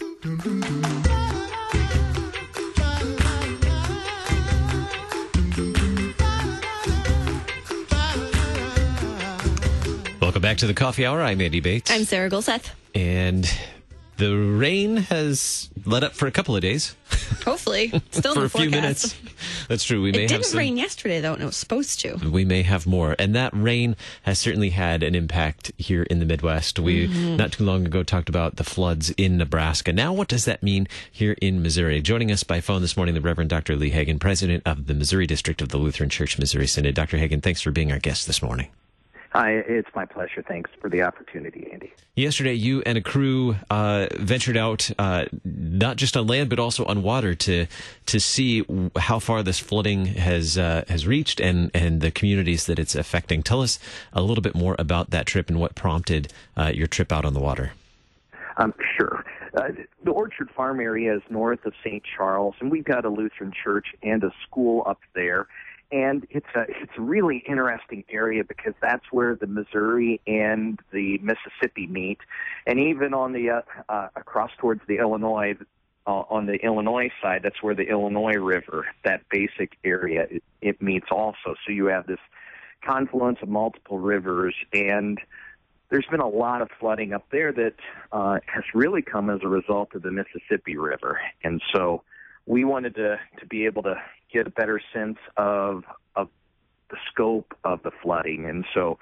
Welcome back to the coffee hour. I'm Andy Bates. I'm Sarah Gulseth. And the rain has let up for a couple of days. Hopefully, still for in the a few forecast. minutes. That's true. We may It didn't some, rain yesterday though, and it was supposed to. we may have more. And that rain has certainly had an impact here in the Midwest. We Mm-hmm. not too long ago talked about the floods in Nebraska. Now, what does that mean here in Missouri? Joining us by phone this morning, the Reverend Dr. Lee Hagan, president of the Missouri District of the Lutheran Church Missouri Synod. Dr. Hagan, thanks for being our guest this morning. Hi, it's my pleasure. Thanks for the opportunity, Andy. Yesterday, you and a crew uh, ventured out, uh, not just on land but also on water, to to see how far this flooding has uh, has reached and and the communities that it's affecting. Tell us a little bit more about that trip and what prompted uh, your trip out on the water. Um, sure. Uh, the Orchard Farm area is north of St. Charles, and we've got a Lutheran church and a school up there. And it's a it's a really interesting area because that's where the Missouri and the Mississippi meet, and even on the uh, uh, across towards the Illinois, uh, on the Illinois side, that's where the Illinois River, that basic area, it, it meets also. So you have this confluence of multiple rivers and there's been a lot of flooding up there that uh, has really come as a result of the Mississippi River, and so we wanted to to be able to get a better sense of of the scope of the flooding, and so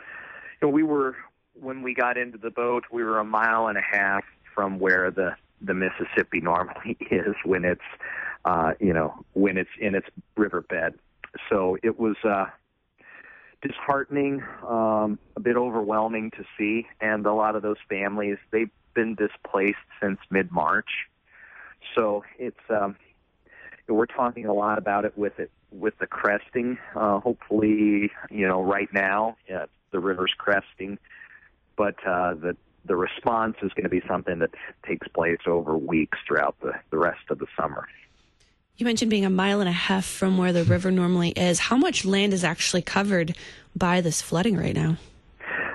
you know we were when we got into the boat, we were a mile and a half from where the the Mississippi normally is when it's uh, you know when it's in its riverbed. So it was. Uh, disheartening, um, a bit overwhelming to see. And a lot of those families, they've been displaced since mid March. So it's um, we're talking a lot about it with it with the cresting. Uh, hopefully, you know, right now uh, the river's cresting, but uh, the the response is going to be something that takes place over weeks throughout the, the rest of the summer. You mentioned being a mile and a half from where the river normally is. How much land is actually covered by this flooding right now?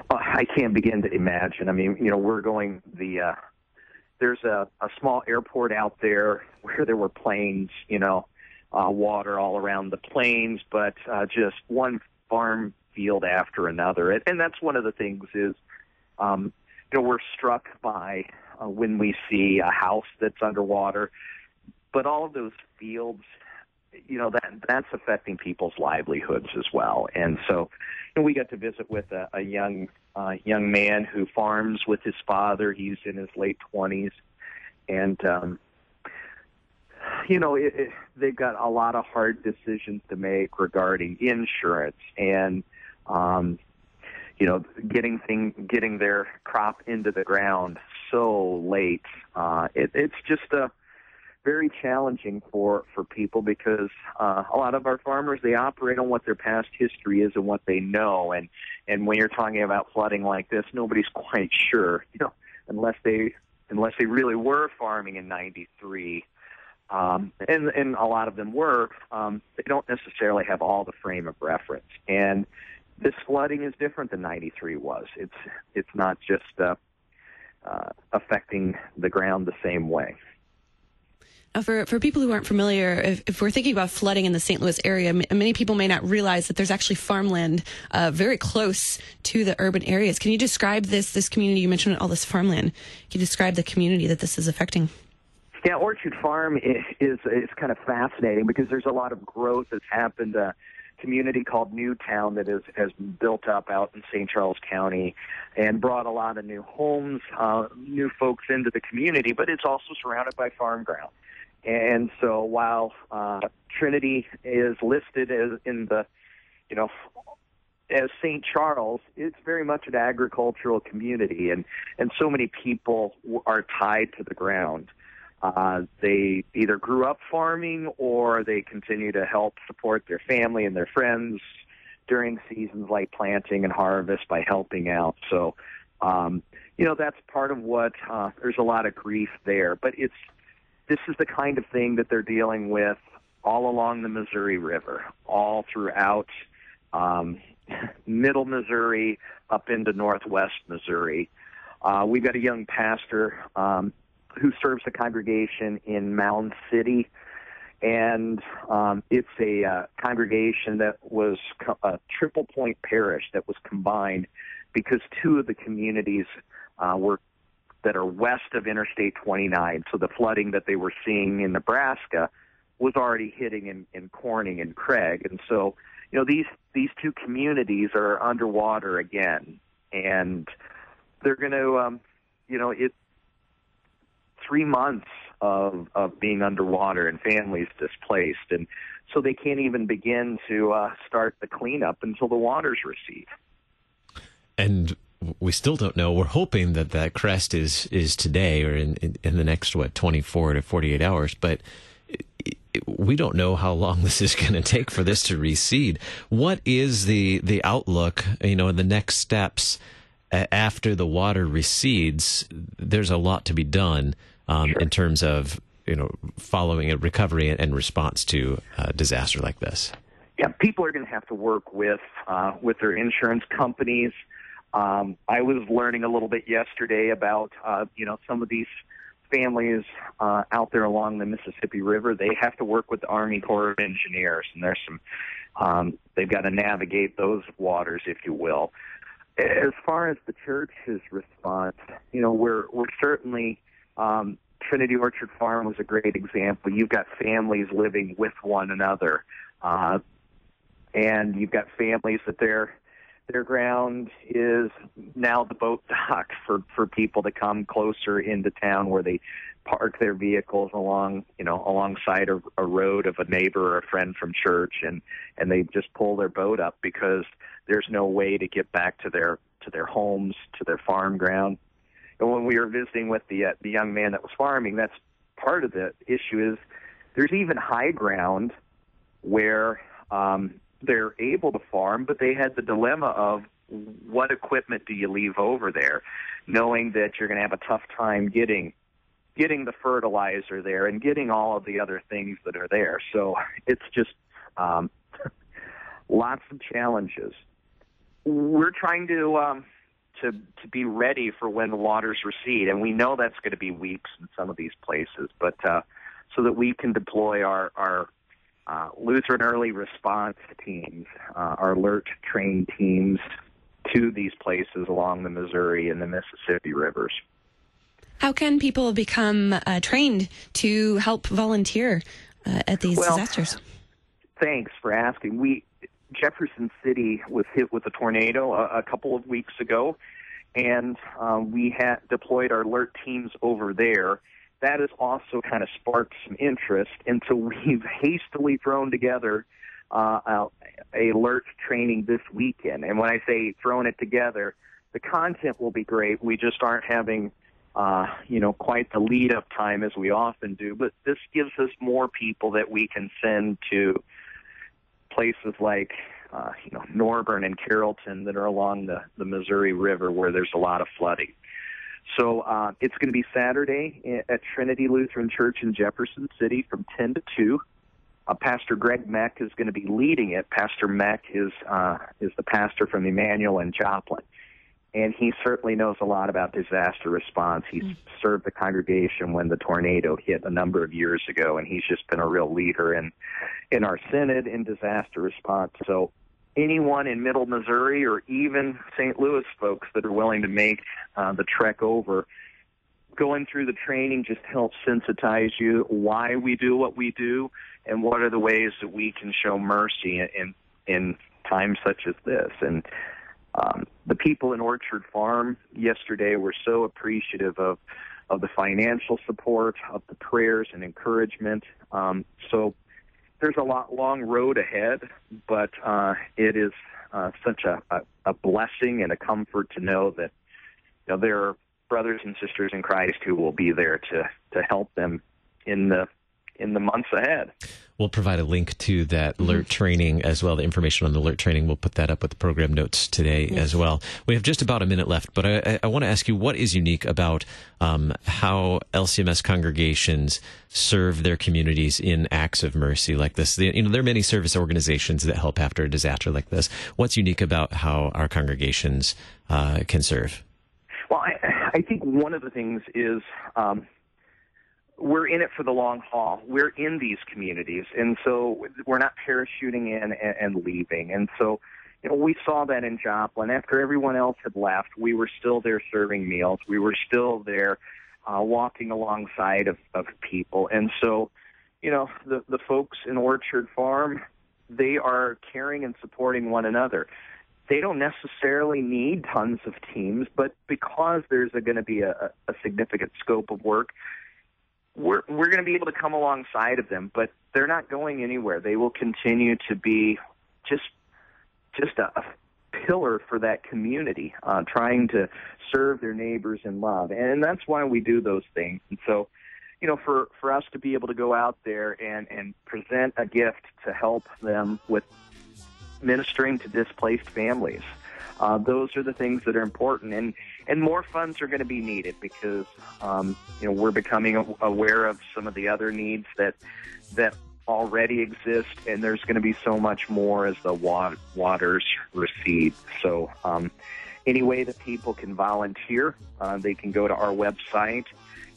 Uh, I can't begin to imagine. I mean, you know, we're going the uh, there's a, a small airport out there where there were planes, you know, uh, water all around the planes, but uh, just one farm field after another. And, and that's one of the things is, um, you know, we're struck by uh, when we see a house that's underwater, but all of those fields, you know, that that's affecting people's livelihoods as well. And so, you know, we got to visit with a, a young uh, young man who farms with his father. He's in his late twenties, and um, you know, it, it, they've got a lot of hard decisions to make regarding insurance and, um, you know, getting thing, getting their crop into the ground so late. Uh, it, it's just a very challenging for for people because uh, a lot of our farmers they operate on what their past history is and what they know, and and when you're talking about flooding like this, nobody's quite sure, you know, unless they unless they really were farming in '93 um, and and a lot of them were, um, they don't necessarily have all the frame of reference. And this flooding is different than '93 was. It's it's not just uh, uh, affecting the ground the same way. Now, for, for people who aren't familiar, if, if we're thinking about flooding in the St. Louis area, m- many people may not realize that there's actually farmland uh, very close to the urban areas. Can you describe this this community? You mentioned all this farmland. Can you describe the community that this is affecting? Yeah, Orchard Farm is is, is kind of fascinating because there's a lot of growth that's happened. A community called Newtown that is, has built up out in St. Charles County and brought a lot of new homes, uh, new folks into the community, but it's also surrounded by farm ground. And so while uh, Trinity is listed as in the, you know, as St. Charles, it's very much an agricultural community, and and so many people are tied to the ground. Uh, they either grew up farming or they continue to help support their family and their friends during seasons like planting and harvest by helping out. So, um, you know, that's part of what uh, there's a lot of grief there, but it's this is the kind of thing that they're dealing with all along the Missouri River, all throughout um, middle Missouri up into northwest Missouri. Uh, we've got a young pastor um, who serves the congregation in Mound City, and um, it's a uh, congregation that was co- a triple point parish that was combined because two of the communities uh, were that are west of Interstate 29. So the flooding that they were seeing in Nebraska was already hitting in, in Corning and Craig, and so you know these these two communities are underwater again, and they're going to um, you know it three months of of being underwater and families displaced, and so they can't even begin to uh, start the cleanup until the waters recede. And we still don't know. We're hoping that that crest is is today or in in, in the next what twenty four to forty eight hours, but. we don't know how long this is going to take for this to recede. What is the the outlook? You know, the next steps after the water recedes. There's a lot to be done um, sure. in terms of you know following a recovery and response to a disaster like this? Yeah, people are going to have to work with uh, with their insurance companies. Um, I was learning a little bit yesterday about uh, you know some of these families uh, out there along the Mississippi River. They have to work with the Army Corps of Engineers, and there's some um, they've got to navigate those waters, if you will. As far as the church's response, you know, we're we're certainly um, Trinity Orchard Farm was a great example. You've got families living with one another, uh, and you've got families that their their ground is now the boat dock for for people to come closer into town where they park their vehicles along you know alongside a, a road of a neighbor or a friend from church and and they just pull their boat up because there's no way to get back to their to their homes to their farm ground. And when we were visiting with the uh, the young man that was farming, that's part of the issue is there's even high ground where um, they're able to farm, but they had the dilemma of what equipment do you leave over there, knowing that you're going to have a tough time getting getting the fertilizer there and getting all of the other things that are there. So it's just um, lots of challenges. We're trying to um, to to be ready for when the waters recede, and we know that's going to be weeks in some of these places, but uh, so that we can deploy our our uh, Lutheran early response teams, uh, our alert trained teams to these places along the Missouri and the Mississippi rivers. How can people become uh, trained to help volunteer uh, at these well, disasters? Thanks for asking. We Jefferson City was hit with a tornado a, a couple of weeks ago, and uh, we had deployed our alert teams over there. That has also kind of sparked some interest, and so we've hastily thrown together uh, a, alert training this weekend. And when I say throwing it together, the content will be great. We just aren't having uh, you know, quite the lead up time as we often do. But this gives us more people that we can send to places like uh, you know Norborne and Carrollton that are along the the Missouri River where there's a lot of flooding. So uh, it's going to be Saturday at Trinity Lutheran Church in Jefferson City from 10 to 2. Uh, pastor Greg Meck is going to be leading it. Pastor Meck is uh, is the pastor from Emmanuel and Joplin and he certainly knows a lot about disaster response. He's mm-hmm. served the congregation when the tornado hit a number of years ago, and he's just been a real leader in in our synod in disaster response. So, anyone in Middle Missouri or even St. Louis folks that are willing to make uh, the trek over, going through the training just helps sensitize you why we do what we do and what are the ways that we can show mercy in in, times such as this and um, the people in Orchard Farm yesterday were so appreciative of of the financial support, of the prayers and encouragement. Um, so there's a lot long road ahead, but uh, it is uh, such a, a, a blessing and a comfort to know that you know, there are brothers and sisters in Christ who will be there to to help them in the in the months ahead. We'll provide a link to that mm-hmm. alert training as well. The information on the alert training, we'll put that up with the program notes today yes. as well. We have just about a minute left, but I, I want to ask you what is unique about um, how LCMS congregations serve their communities in acts of mercy like this. The, you know, there are many service organizations that help after a disaster like this. What's unique about how our congregations uh, can serve? Well, I, I think one of the things is. Um, we're in it for the long haul. We're in these communities, and so we're not parachuting in and, and leaving. And so, you know, we saw that in Joplin. After everyone else had left, we were still there serving meals. We were still there, uh, walking alongside of, of people. And so, you know, the the folks in Orchard Farm, they are caring and supporting one another they don't necessarily need tons of teams, but because there's going to be a, a significant scope of work, we're we're going to be able to come alongside of them. But they're not going anywhere. They will continue to be just just a, a pillar for that community, uh, trying to serve their neighbors in love, and that's why we do those things. And so, you know, for for us to be able to go out there and and present a gift to help them with ministering to displaced families. Uh, those are the things that are important, and and more funds are going to be needed because um, you know we're becoming aware of some of the other needs that that already exist, and there's going to be so much more as the wa- waters recede. So, um, any way that people can volunteer, uh, they can go to our website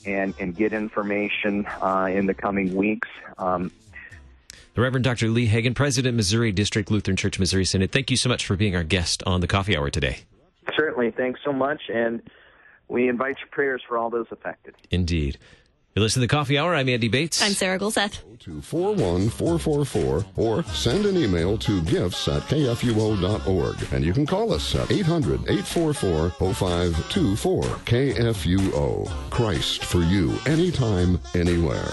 and and get information uh, in the coming weeks. Um, the Reverend Dr. Lee Hagan, President, Missouri District Lutheran Church, Missouri Synod. Thank you so much for being our guest on the Coffee Hour today. Certainly. Thanks so much. And we invite your prayers for all those affected. Indeed. You listen to the Coffee Hour. I'm Andy Bates. I'm Sarah Gulseth. To 41444 or send an email to gifts at kfuo.org. And you can call us at 800 844 0524. KFUO. Christ for you, anytime, anywhere.